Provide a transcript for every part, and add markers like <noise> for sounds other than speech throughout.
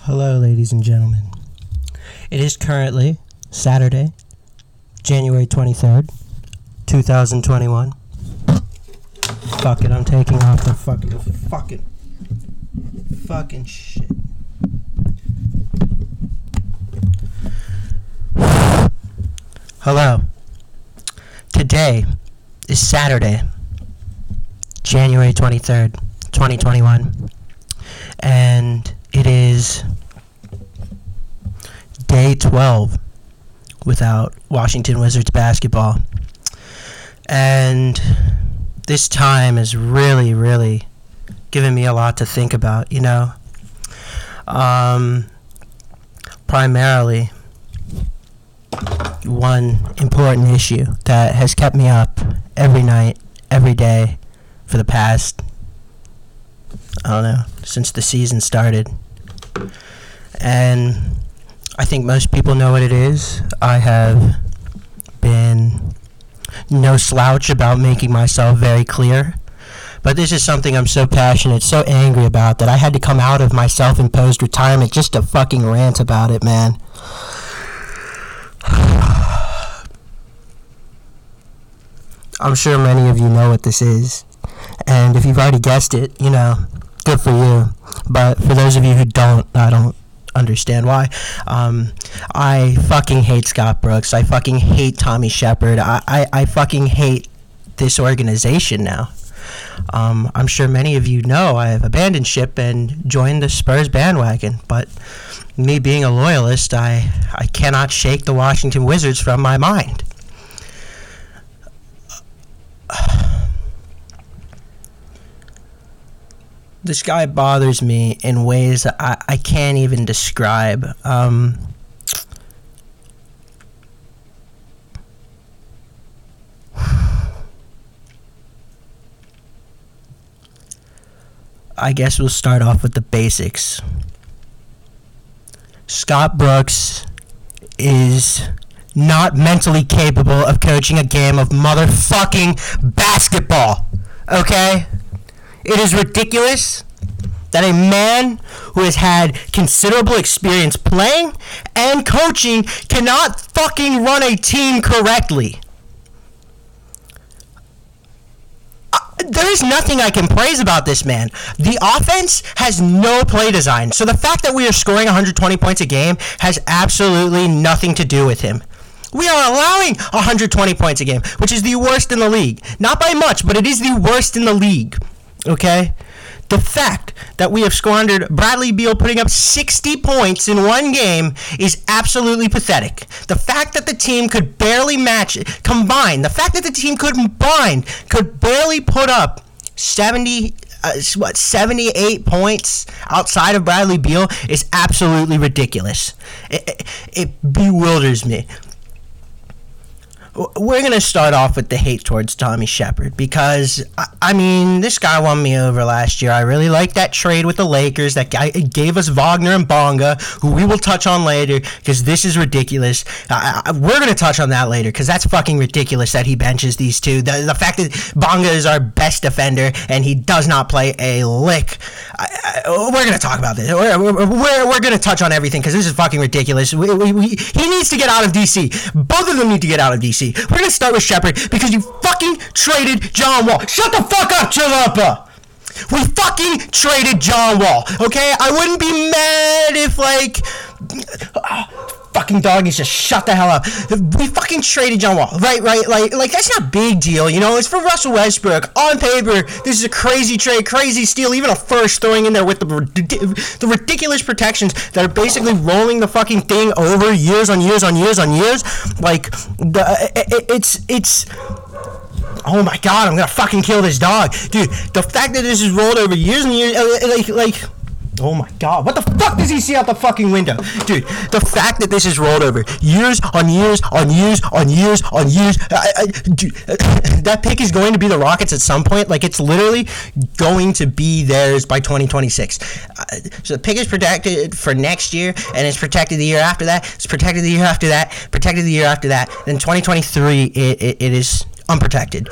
Hello, ladies and gentlemen. It is currently Saturday, January 23rd, 2021. Fuck it, I'm taking off the fucking, fucking, fucking shit. Hello. Today is Saturday, January 23rd, 2021. And it is day 12 without Washington Wizards basketball. And this time has really, really given me a lot to think about, you know. Um, primarily, one important issue that has kept me up every night, every day for the past, I don't know, since the season started. And I think most people know what it is. I have been no slouch about making myself very clear. But this is something I'm so passionate, so angry about that I had to come out of my self imposed retirement just to fucking rant about it, man. I'm sure many of you know what this is. And if you've already guessed it, you know, good for you. But for those of you who don't, I don't understand why. Um, I fucking hate Scott Brooks. I fucking hate Tommy Sheppard. I, I, I fucking hate this organization now. Um, I'm sure many of you know I have abandoned ship and joined the Spurs bandwagon, but me being a loyalist, I, I cannot shake the Washington Wizards from my mind. <sighs> this guy bothers me in ways I, I can't even describe. Um, I guess we'll start off with the basics. Scott Brooks is not mentally capable of coaching a game of motherfucking basketball. Okay? It is ridiculous that a man who has had considerable experience playing and coaching cannot fucking run a team correctly. Uh, there is nothing I can praise about this man. The offense has no play design. So the fact that we are scoring 120 points a game has absolutely nothing to do with him. We are allowing 120 points a game, which is the worst in the league. Not by much, but it is the worst in the league. Okay? The fact that we have squandered Bradley Beal putting up 60 points in one game is absolutely pathetic. The fact that the team could barely match combine, the fact that the team could combine could barely put up 70 uh, what 78 points outside of Bradley Beal is absolutely ridiculous. It, it, it bewilders me we're going to start off with the hate towards Tommy Sheppard because, I mean, this guy won me over last year. I really like that trade with the Lakers that guy, gave us Wagner and Bonga, who we will touch on later because this is ridiculous. we're going to touch on that later because that's fucking ridiculous that he benches these two. The, the fact that Bonga is our best defender and he does not play a lick. I, I, we're going to talk about this. We're, we're, we're, we're going to touch on everything because this is fucking ridiculous. We, we, we, he needs to get out of DC. Both of them need to get out of DC. We're gonna start with Sheppard because you fucking traded John Wall. Shut the fuck up, Chalupa! We fucking traded John Wall, okay? I wouldn't be mad if, like. Uh, fucking doggies just shut the hell up. We fucking traded John Wall, right? Right? Like, like that's not big deal, you know. It's for Russell Westbrook. On paper, this is a crazy trade, crazy steal, even a first throwing in there with the the ridiculous protections that are basically rolling the fucking thing over years on years on years on years. Like, the it, it's it's. Oh my god, I'm gonna fucking kill this dog, dude. The fact that this is rolled over years and years, uh, like, like Oh my god, what the fuck does he see out the fucking window? Dude, the fact that this is rolled over years on years on years on years on years. I, I, dude, <laughs> that pick is going to be the Rockets at some point. Like, it's literally going to be theirs by 2026. Uh, so the pick is protected for next year, and it's protected the year after that. It's protected the year after that, protected the year after that. Then 2023, it, it, it is unprotected.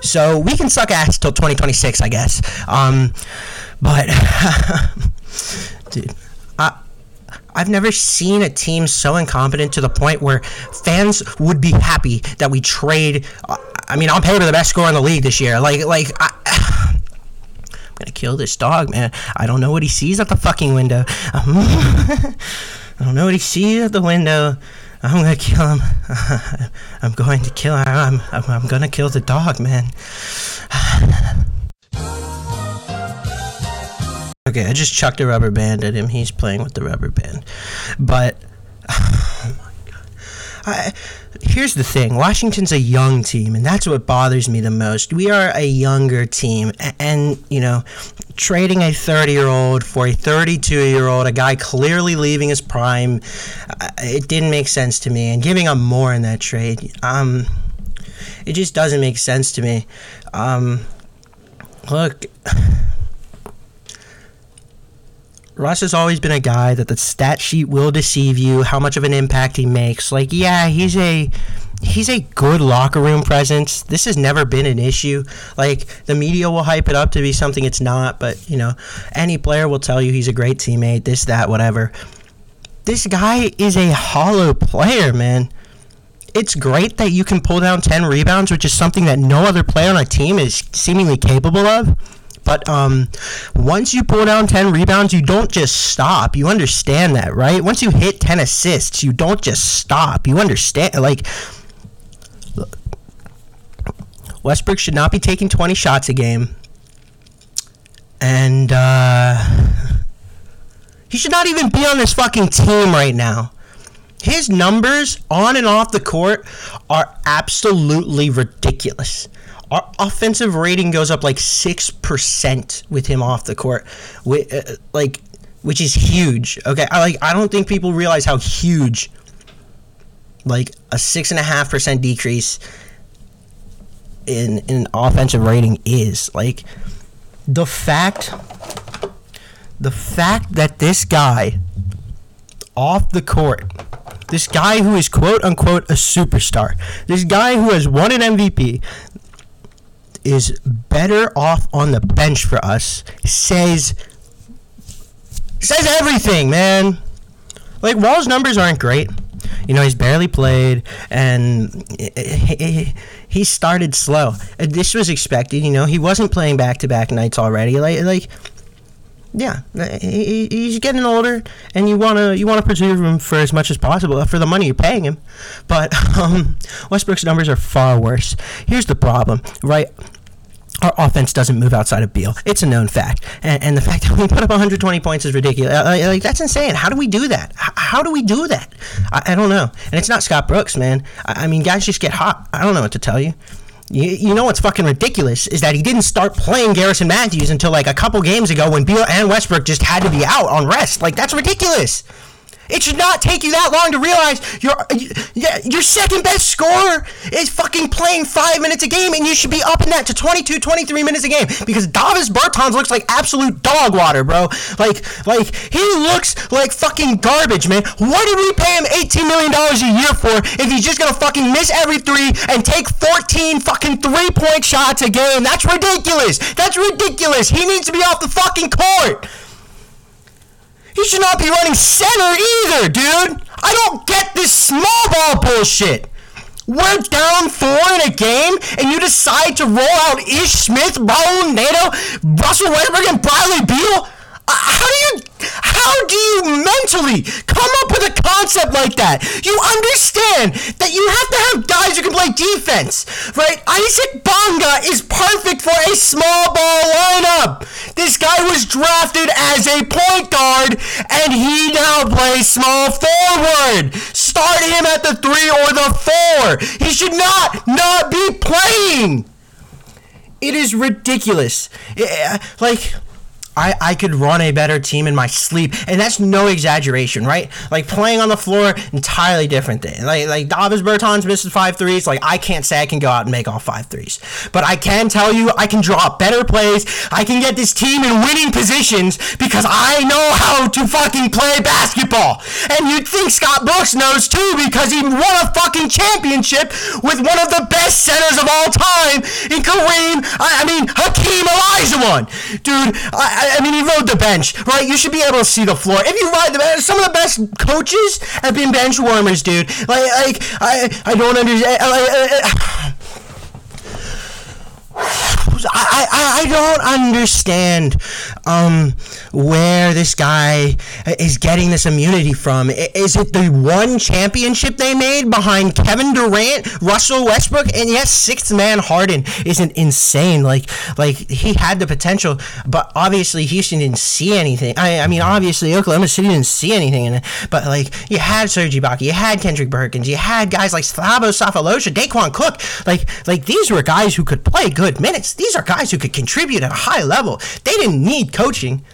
So we can suck ass till 2026, I guess. Um, but, <laughs> dude, I, I've never seen a team so incompetent to the point where fans would be happy that we trade. Uh, I mean, on paper, the best scorer in the league this year. Like, like, I, <sighs> I'm gonna kill this dog, man. I don't know what he sees at the fucking window. <laughs> I don't know what he sees at the window. I'm gonna kill him. <laughs> I'm going to kill him. I'm, I'm, I'm gonna kill the dog, man. <sighs> okay, I just chucked a rubber band at him. He's playing with the rubber band. But, <sighs> oh my god. I, here's the thing Washington's a young team, and that's what bothers me the most. We are a younger team, and, you know, trading a 30 year old for a 32 year old, a guy clearly leaving his prime, it didn't make sense to me. And giving up more in that trade, um, it just doesn't make sense to me. Um, look. Russ has always been a guy that the stat sheet will deceive you how much of an impact he makes. Like, yeah, he's a he's a good locker room presence. This has never been an issue. Like the media will hype it up to be something it's not, but you know, any player will tell you he's a great teammate, this that whatever. This guy is a hollow player, man. It's great that you can pull down 10 rebounds, which is something that no other player on a team is seemingly capable of. But um, once you pull down 10 rebounds, you don't just stop. You understand that, right? Once you hit 10 assists, you don't just stop. You understand, like, Westbrook should not be taking 20 shots a game. And uh, he should not even be on this fucking team right now. His numbers on and off the court are absolutely ridiculous. Our offensive rating goes up like 6% with him off the court. Uh, like which is huge. Okay, I like I don't think people realize how huge like a six and a half percent decrease in in offensive rating is. Like the fact the fact that this guy off the court this guy who is quote unquote a superstar, this guy who has won an MVP, is better off on the bench for us says says everything, man. Like Wall's numbers aren't great. You know, he's barely played and <laughs> he started slow. This was expected, you know. He wasn't playing back-to-back nights already. Like like yeah, he's getting older, and you wanna you wanna preserve him for as much as possible for the money you're paying him. But <laughs> um, Westbrook's numbers are far worse. Here's the problem, right? Our offense doesn't move outside of Beal. It's a known fact, and, and the fact that we put up 120 points is ridiculous. Uh, like that's insane. How do we do that? How do we do that? I, I, don't know. And it's not Scott Brooks, man. I, I, mean, guys just get hot. I don't know what to tell you. You, you know what's fucking ridiculous is that he didn't start playing Garrison Matthews until like a couple games ago when Beal and Westbrook just had to be out on rest. Like that's ridiculous. It should not take you that long to realize your your second best scorer is fucking playing five minutes a game, and you should be upping that to 22, 23 minutes a game because Davis Bertans looks like absolute dog water, bro. Like, like he looks like fucking garbage, man. What did we pay him 18 million dollars a year for if he's just gonna fucking miss every three and take 14 fucking three point shots a game? That's ridiculous. That's ridiculous. He needs to be off the fucking court. He should not be running center either, dude. I don't get this small ball bullshit. We're down four in a game, and you decide to roll out Ish Smith, Raul Neto, Russell Westbrook, and Bradley Beal? How do you how do you mentally come up with a concept like that? You understand that you have to have guys who can play defense, right? Isaac Bonga is perfect for a small ball lineup. This guy was drafted as a point guard, and he now plays small forward. Start him at the three or the four. He should not not be playing. It is ridiculous. Eh, eh, like I, I could run a better team in my sleep, and that's no exaggeration, right? Like playing on the floor, entirely different thing. Like like Davis Bertans misses five threes. Like I can't say I can go out and make all five threes, but I can tell you I can draw better plays. I can get this team in winning positions because I know how to fucking play basketball. And you'd think Scott Brooks knows too because he won a fucking championship with one of the best centers of all time in Kareem. I, I mean Hakeem Olajuwon, dude. I mean, he rode the bench, right? You should be able to see the floor. If you ride the bench, some of the best coaches have been bench warmers, dude. Like, like I, I don't understand. I, I, I, I I don't understand um, where this guy is getting this immunity from. Is it the one championship they made behind Kevin Durant, Russell Westbrook, and yes, sixth man Harden isn't insane. Like like he had the potential, but obviously Houston didn't see anything. I, I mean, obviously Oklahoma City didn't see anything in it. But like you had Serge Ibaka, you had Kendrick Perkins, you had guys like Thabo Sefolosha, Daequan Cook. Like like these were guys who could play good minutes. These are guys who could contribute at a high level. They didn't need coaching,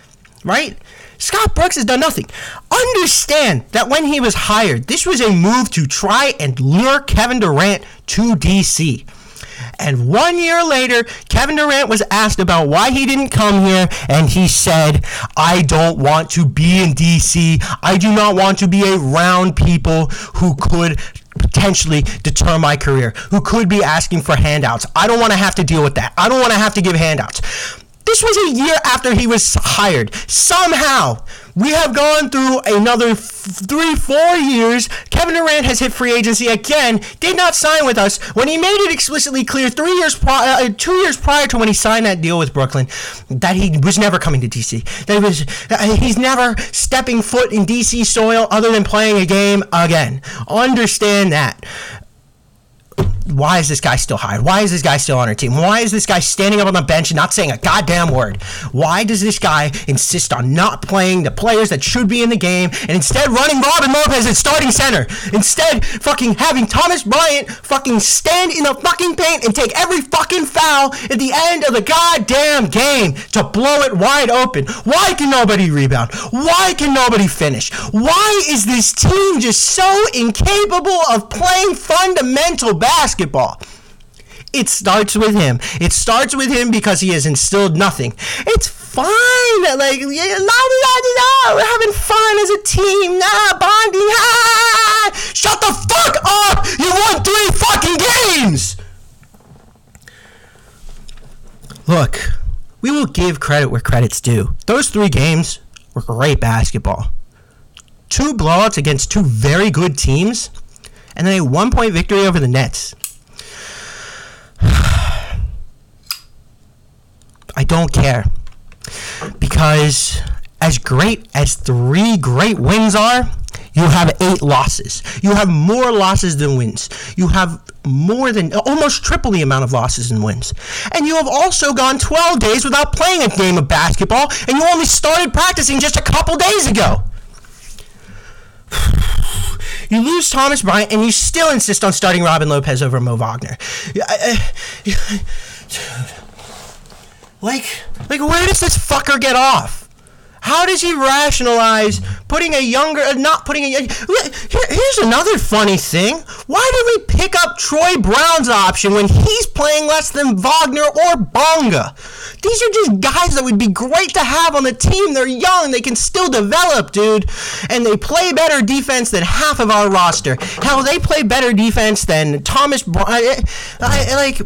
right? Scott Brooks has done nothing. Understand that when he was hired, this was a move to try and lure Kevin Durant to DC. And one year later, Kevin Durant was asked about why he didn't come here, and he said, I don't want to be in DC. I do not want to be around people who could potentially deter my career, who could be asking for handouts. I don't want to have to deal with that. I don't want to have to give handouts. This was a year after he was hired. Somehow, we have gone through another f- three, four years. Kevin Durant has hit free agency again. Did not sign with us when he made it explicitly clear three years prior, uh, two years prior to when he signed that deal with Brooklyn, that he was never coming to DC. That was uh, he's never stepping foot in DC soil other than playing a game again. Understand that why is this guy still hired? Why is this guy still on our team? Why is this guy standing up on the bench and not saying a goddamn word? Why does this guy insist on not playing the players that should be in the game and instead running Robin Lopez at starting center? Instead, fucking having Thomas Bryant fucking stand in the fucking paint and take every fucking foul at the end of the goddamn game to blow it wide open. Why can nobody rebound? Why can nobody finish? Why is this team just so incapable of playing fundamental basketball? Basketball. It starts with him. It starts with him because he has instilled nothing. It's fine. Like, la da da We're having fun as a team. Nah, bonding. Ah! Shut the fuck up! You won three fucking games! Look, we will give credit where credit's due. Those three games were great basketball. Two blowouts against two very good teams, and then a one point victory over the Nets. I don't care. Because as great as three great wins are, you have eight losses. You have more losses than wins. You have more than almost triple the amount of losses and wins. And you have also gone 12 days without playing a game of basketball, and you only started practicing just a couple days ago. You lose Thomas Bryant, and you still insist on starting Robin Lopez over Mo Wagner. <sighs> Like, like where does this fucker get off? How does he rationalize putting a younger, uh, not putting a? Here, here's another funny thing. Why did we pick up Troy Brown's option when he's playing less than Wagner or Bonga? These are just guys that would be great to have on the team. They're young, they can still develop, dude, and they play better defense than half of our roster. Hell, they play better defense than Thomas. I, I, like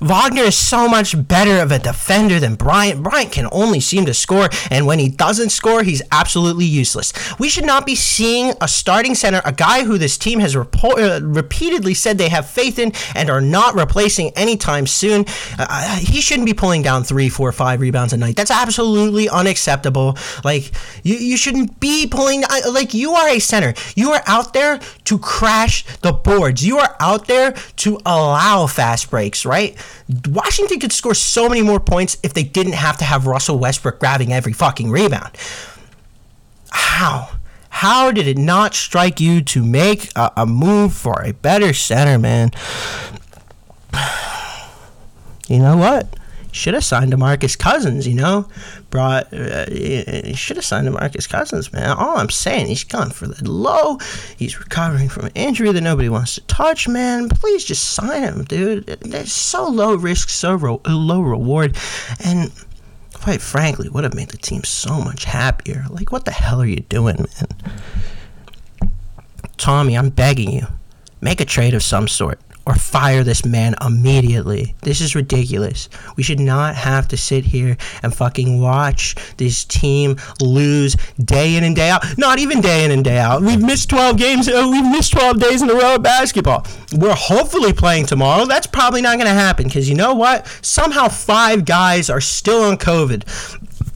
Wagner is so much better of a defender than Bryant. Bryant can only seem to score, and when he doesn't score, he's absolutely useless. We should not be seeing a starting center, a guy who this team has uh, repeatedly said they have faith in and are not replacing anytime soon. Uh, uh, he shouldn't be pulling down three, four, five rebounds a night. That's absolutely unacceptable. Like you, you shouldn't be pulling. Like you are a center. You are out there to crash the boards. You are out there to allow fast breaks, right? Washington could score so many more points if they didn't have to have Russell Westbrook grabbing every fucking rebound. How? How did it not strike you to make a, a move for a better center, man? <sighs> You know what? Should have signed DeMarcus Cousins. You know, brought uh, should have signed DeMarcus Cousins, man. All I'm saying, he's gone for the low. He's recovering from an injury that nobody wants to touch, man. Please just sign him, dude. There's so low risk, so low reward, and quite frankly, would have made the team so much happier. Like, what the hell are you doing, man? Tommy, I'm begging you, make a trade of some sort or fire this man immediately. This is ridiculous. We should not have to sit here and fucking watch this team lose day in and day out. Not even day in and day out. We've missed 12 games. Uh, we've missed 12 days in a row of basketball. We're hopefully playing tomorrow. That's probably not going to happen because you know what? Somehow five guys are still on COVID.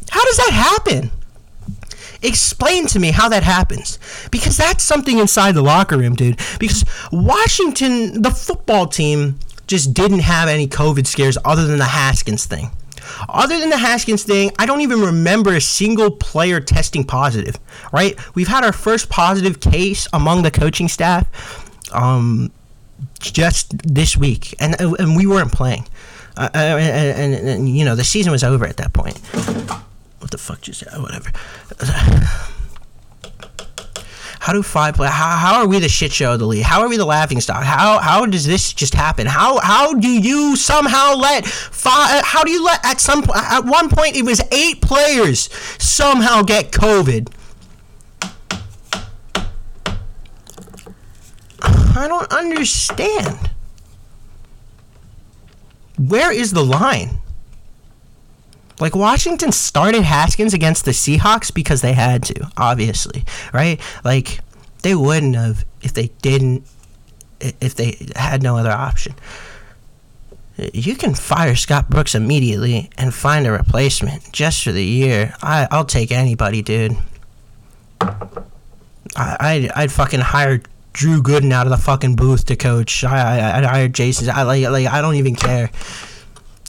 How does that happen? Explain to me how that happens. Because that's something inside the locker room, dude. Because Washington, the football team, just didn't have any COVID scares other than the Haskins thing. Other than the Haskins thing, I don't even remember a single player testing positive, right? We've had our first positive case among the coaching staff um, just this week, and, and we weren't playing. Uh, and, and, and, you know, the season was over at that point the fuck just uh, whatever. <sighs> How do five play? How, how are we the shit show of the league? How are we the laughing stock? How how does this just happen? How how do you somehow let five? How do you let at some at one point it was eight players somehow get COVID? I don't understand. Where is the line? Like Washington started Haskins against the Seahawks because they had to, obviously, right? Like they wouldn't have if they didn't if they had no other option. You can fire Scott Brooks immediately and find a replacement just for the year. I, I'll take anybody, dude. I, I'd, I'd fucking hire Drew Gooden out of the fucking booth to coach. I, I, I'd hire Jason. I like, like I don't even care.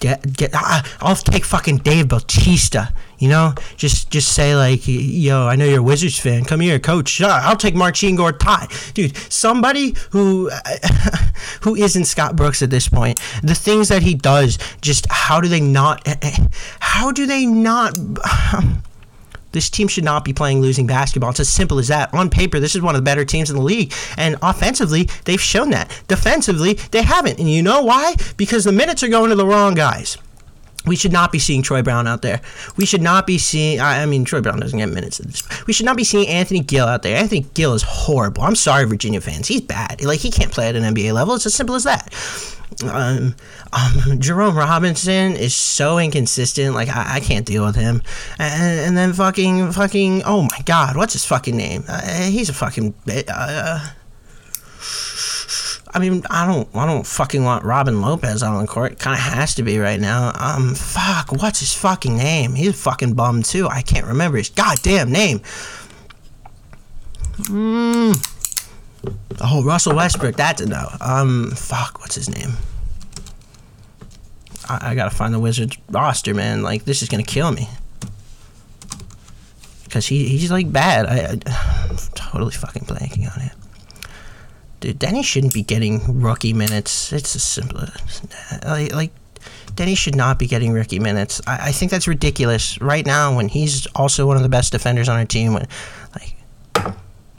Get get. Ah, I'll take fucking Dave Bautista. You know, just just say like, yo, I know you're a Wizards fan. Come here, coach. I'll take Marcin Gortat, dude. Somebody who <laughs> who isn't Scott Brooks at this point. The things that he does, just how do they not? Eh, eh, how do they not? <laughs> This team should not be playing losing basketball. It's as simple as that. On paper, this is one of the better teams in the league. And offensively, they've shown that. Defensively, they haven't. And you know why? Because the minutes are going to the wrong guys. We should not be seeing Troy Brown out there. We should not be seeing. I mean, Troy Brown doesn't get minutes. This. We should not be seeing Anthony Gill out there. Anthony Gill is horrible. I'm sorry, Virginia fans. He's bad. Like he can't play at an NBA level. It's as simple as that. Um, um, Jerome Robinson is so inconsistent. Like I, I can't deal with him. And, and, then fucking fucking. Oh my God, what's his fucking name? Uh, he's a fucking. Uh, I mean, I don't, I don't fucking want Robin Lopez on the court. Kind of has to be right now. Um, fuck, what's his fucking name? He's a fucking bum too. I can't remember his goddamn name. Hmm. Oh, Russell Westbrook. That's a no. Um, fuck, what's his name? I, I gotta find the Wizards roster, man. Like this is gonna kill me. Cause he, he's like bad. I, I I'm <sighs> totally fucking blanking on it dude, Deni shouldn't be getting rookie minutes. It's as simple like, like Deni should not be getting rookie minutes. I, I, think that's ridiculous right now when he's also one of the best defenders on our team. When,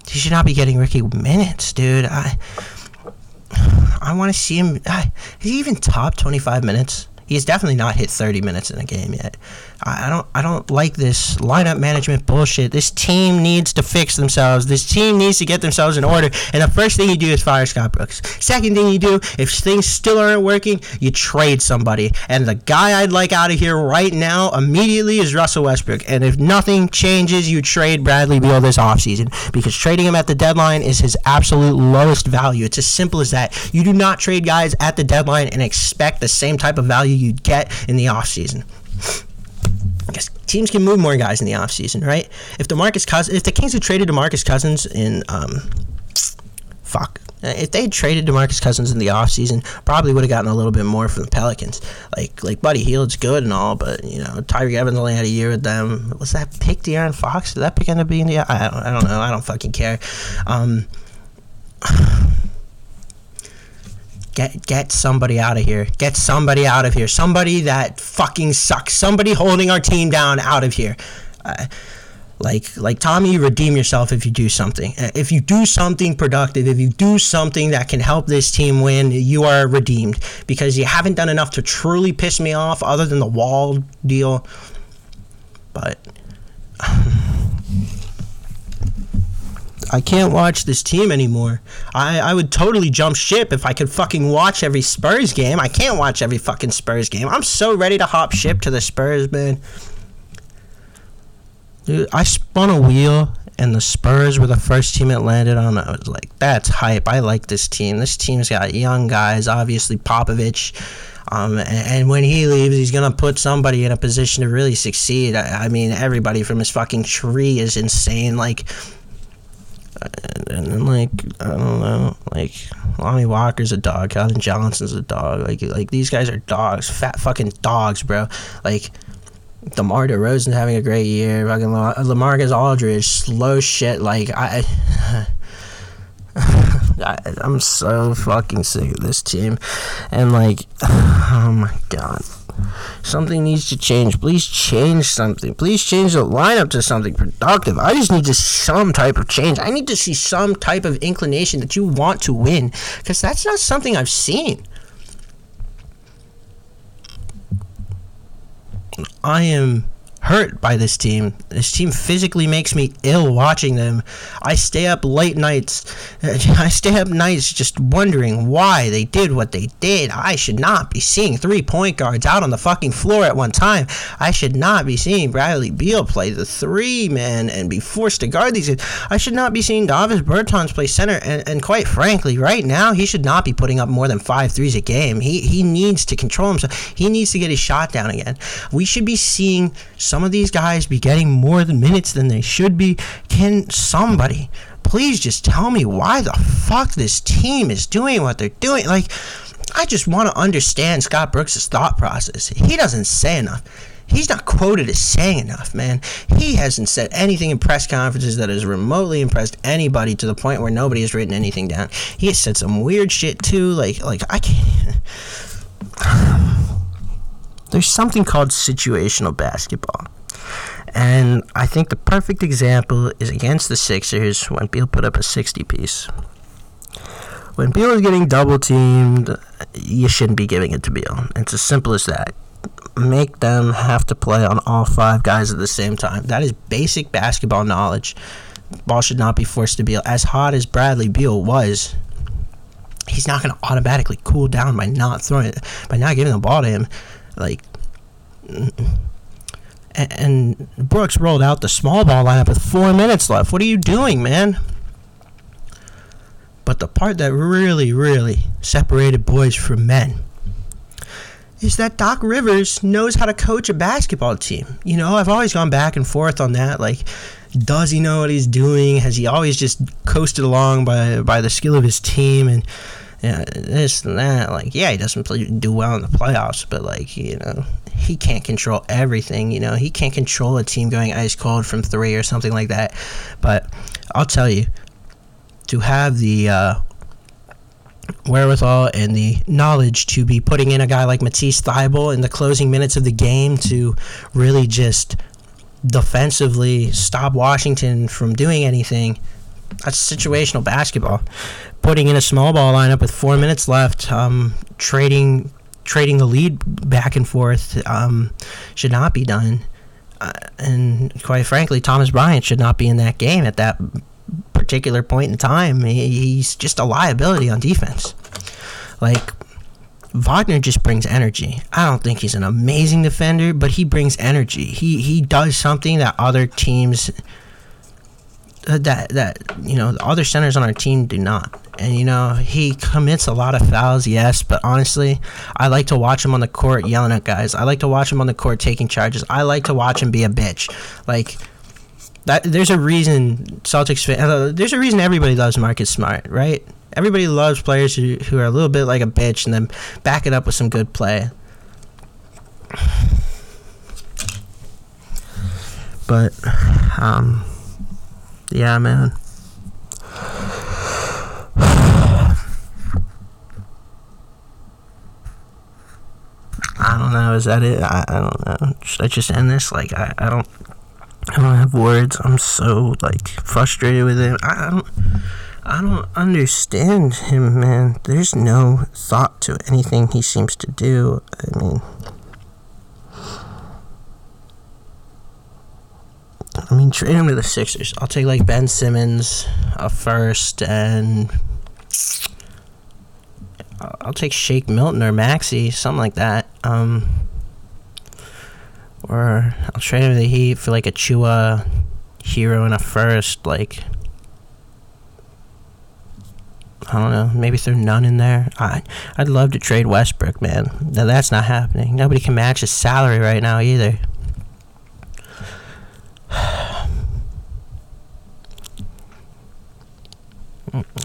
he should not be getting Ricky minutes, dude. I I want to see him. Uh, is he even top twenty five minutes? He's definitely not hit 30 minutes in a game yet. I, don't I don't like this lineup management bullshit. This team needs to fix themselves. This team needs to get themselves in order. And the first thing you do is fire Scott Brooks. Second thing you do, if things still aren't working, you trade somebody. And the guy I'd like out of here right now immediately is Russell Westbrook. And if nothing changes, you trade Bradley Beal this offseason because trading him at the deadline is his absolute lowest value. It's as simple as that. You do not trade guys at the deadline and expect the same type of value you'd get in the offseason. Guess teams can move more guys in the offseason, right? If DeMarcus Cousins, if the Kings had traded DeMarcus Cousins in, um, fuck, if they had traded DeMarcus Cousins in the offseason, probably would have gotten a little bit more from the Pelicans. Like, like Buddy Hield's good and all, but you know, Tyreke Evans only had a year with them. Was that pick De'Aaron Fox? Did that pick end up being the? I don't, I don't know. I don't fucking care. Um, Get get somebody out of here. Get somebody out of here. Somebody that fucking sucks. Somebody holding our team down out of here. Uh, like like Tommy, redeem yourself if you do something. Uh, if you do something productive, if you do something that can help this team win, you are redeemed because you haven't done enough to truly piss me off other than the wall deal. But I can't watch this team anymore. I, I would totally jump ship if I could fucking watch every Spurs game. I can't watch every fucking Spurs game. I'm so ready to hop ship to the Spurs, man. Dude, I spun a wheel and the Spurs were the first team it landed on. I was like, that's hype. I like this team. This team's got young guys, obviously Popovich. Um, and, when he leaves, he's gonna put somebody in a position to really succeed. I, I mean, everybody from his fucking tree is insane. Like, and then like I don't know, like Lonnie Walker's a dog, Calvin Johnson's a dog. Like like these guys are dogs, fat fucking dogs, bro. Like DeMar DeRozan having a great year. Fucking LaMarcus Aldridge, slow shit. Like I, <laughs> I, I'm so fucking sick of this team, and like, <sighs> oh my god. Something needs to change. Please change something. Please change the lineup to something productive. I just need to see some type of change. I need to see some type of inclination that you want to win because that's not something I've seen. I am hurt by this team. This team physically makes me ill watching them. I stay up late nights. <laughs> I stay up nights just wondering why they did what they did. I should not be seeing three point guards out on the fucking floor at one time. I should not be seeing Bradley Beal play the three man and be forced to guard these. I should not be seeing Davis Bertans play center. And, and quite frankly, right now he should not be putting up more than five threes a game. He he needs to control himself. He needs to get his shot down again. We should be seeing some of these guys be getting more than minutes than they should be? Can somebody please just tell me why the fuck this team is doing what they're doing? Like, I just want to understand Scott Brooks' thought process. He doesn't say enough. He's not quoted as saying enough, man. He hasn't said anything in press conferences that has remotely impressed anybody to the point where nobody has written anything down. He has said some weird shit too. Like, like I can't. <sighs> <sighs> There's something called situational basketball. And I think the perfect example is against the Sixers when Beal put up a 60 piece. When Beal is getting double teamed, you shouldn't be giving it to Beal. It's as simple as that. Make them have to play on all five guys at the same time. That is basic basketball knowledge. Ball should not be forced to Beal. As hot as Bradley Beal was, he's not going to automatically cool down by not throwing it, by not giving the ball to him. Like, and Brooks rolled out the small ball lineup with four minutes left. What are you doing, man? But the part that really, really separated boys from men is that Doc Rivers knows how to coach a basketball team. You know, I've always gone back and forth on that. Like, does he know what he's doing? Has he always just coasted along by by the skill of his team and yeah, this and that? Like, yeah, he doesn't play, do well in the playoffs, but like, you know, he can't control everything. You know, he can't control a team going ice cold from three or something like that. But I'll tell you, to have the uh, wherewithal and the knowledge to be putting in a guy like Matisse Thybulle in the closing minutes of the game to really just defensively stop Washington from doing anything. That's situational basketball. Putting in a small ball lineup with four minutes left, um, trading trading the lead back and forth um, should not be done. Uh, and quite frankly, Thomas Bryant should not be in that game at that particular point in time. He, he's just a liability on defense. Like, Wagner just brings energy. I don't think he's an amazing defender, but he brings energy. He he does something that other teams that that you know the other centers on our team do not. And you know he commits a lot of fouls yes but honestly i like to watch him on the court yelling at guys. I like to watch him on the court taking charges. I like to watch him be a bitch. Like that there's a reason celtics fan, uh, there's a reason everybody loves marcus smart right? Everybody loves players who, who are a little bit like a bitch and then back it up with some good play. <sighs> But um yeah, man. I don't know. Is that it? I, I don't know. Should I just end this? Like, I, I don't. I don't have words. I'm so like frustrated with him. I, I don't. I don't understand him, man. There's no thought to anything he seems to do. I mean, I mean, trade him to the Sixers. I'll take like Ben Simmons, a first, and I'll take Shake Milton or Maxey, something like that. Um, or I'll trade him to the Heat for like a Chua hero and a first. Like, I don't know. Maybe throw Nunn in there. I I'd love to trade Westbrook, man. Now that's not happening. Nobody can match his salary right now either.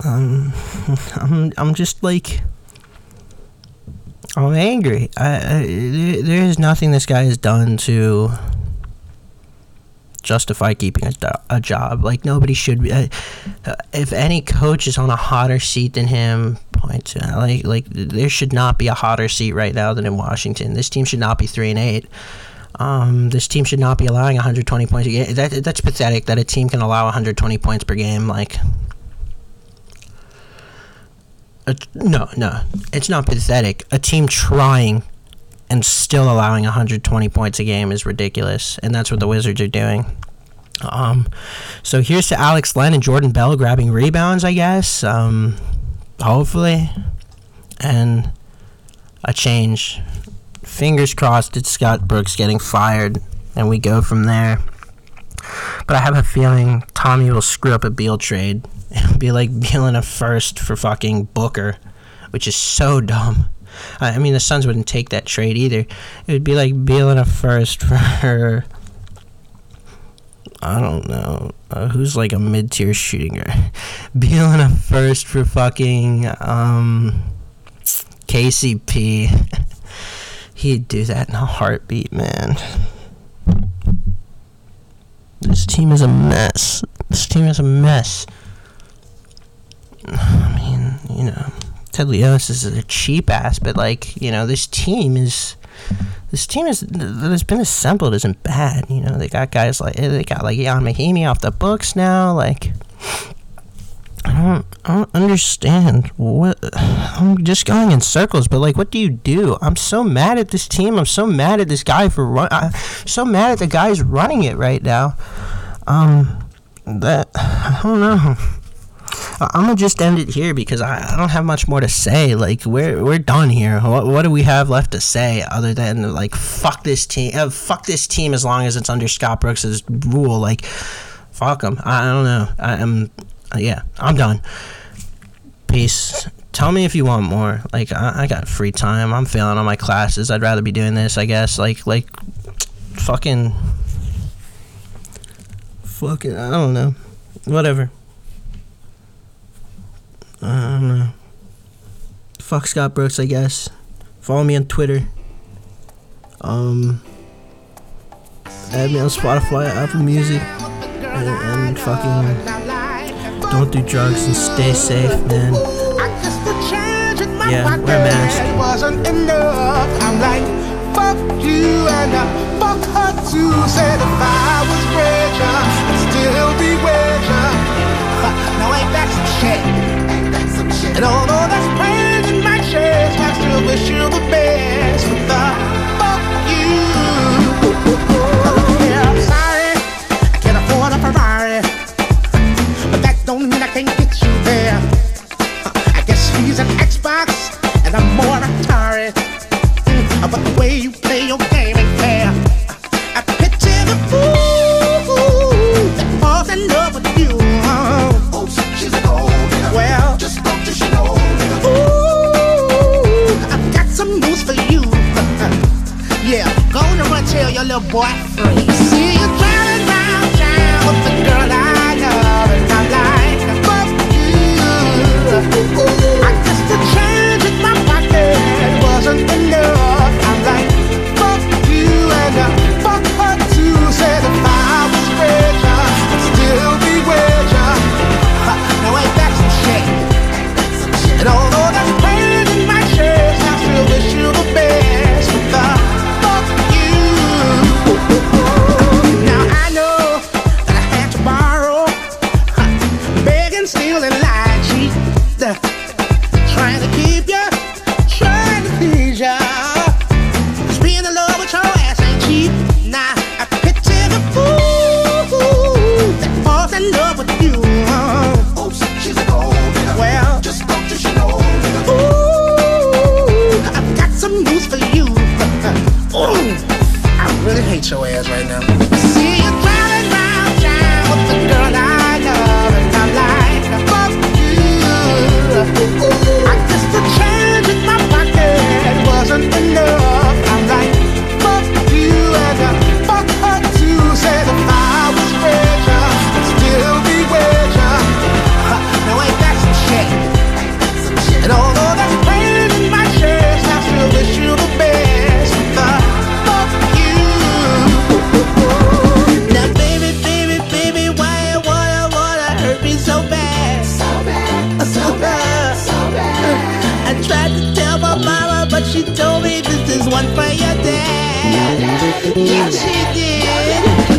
Um, I'm I'm just like I'm angry. I, I there, there is nothing this guy has done to justify keeping a, a job. Like nobody should be. Uh, if any coach is on a hotter seat than him, point to like like there should not be a hotter seat right now than in Washington. This team should not be three and eight. Um, this team should not be allowing 120 points a game. That that's pathetic that a team can allow 120 points per game. Like no, no, it's not pathetic. A team trying and still allowing 120 points a game is ridiculous, and that's what the Wizards are doing. Um, so here's to Alex Len and Jordan Bell grabbing rebounds, I guess. Um, hopefully, and a change. Fingers crossed, it's Scott Brooks getting fired, and we go from there. But I have a feeling Tommy will screw up a Beal trade It'll be like Beal a first for fucking Booker, which is so dumb. I mean, the Suns wouldn't take that trade either. It would be like Beal a first <laughs> for. I don't know. Uh, who's like a mid tier shooting <laughs> guard? Beal a first for fucking um, KCP. <laughs> He'd do that in a heartbeat, man. This team is a mess. This team is a mess. I mean, you know, Ted Leonsis is a cheap ass, but like, you know, this team is this team is that has been assembled isn't bad. You know, they got guys like they got like Ian Mahinmi off the books now. Like, I don't, I don't understand what. I'm just going in circles, but like, what do you do? I'm so mad at this team. I'm so mad at this guy for run. I'm so mad at the guys running it right now. Um, that I don't know. I'm gonna just end it here because I, I don't have much more to say. Like we're we're done here. What, what do we have left to say other than like fuck this team? Uh, fuck this team as long as it's under Scott Brooks's rule. Like fuck them. I, I don't know. I am uh, yeah. I'm done. Peace. Tell me if you want more. Like I, I got free time. I'm failing on my classes. I'd rather be doing this. I guess. Like like fucking fucking. I don't know. Whatever. I don't know. Fuck Scott Brooks, I guess. Follow me on Twitter. Um, add me on Spotify, Apple Music, and, and fucking don't do drugs and stay safe, man. Yeah, wear a mask. I'm like, fuck you and uh, fuck her too. Said if I was richer, I'd still be <laughs> ain't that some shit? And although that's pain in my chest, I still wish you the best. But the don't mean I can't get you there. Uh, I guess he's an Xbox, and I'm more Atari. Mm, but the way you play your game ain't fair. Uh, I picture the fool that falls in love with you. Oh, she's an old well. Just go to show. Ooh, I've got some news for you. <laughs> Yeah, go on and run tell your little boy free. steal and lie, cheat, trying to keep. so bad. So bad. Uh, so bad. So bad. I tried to tell my mama, but she told me this is one for your dad. Yeah, she did.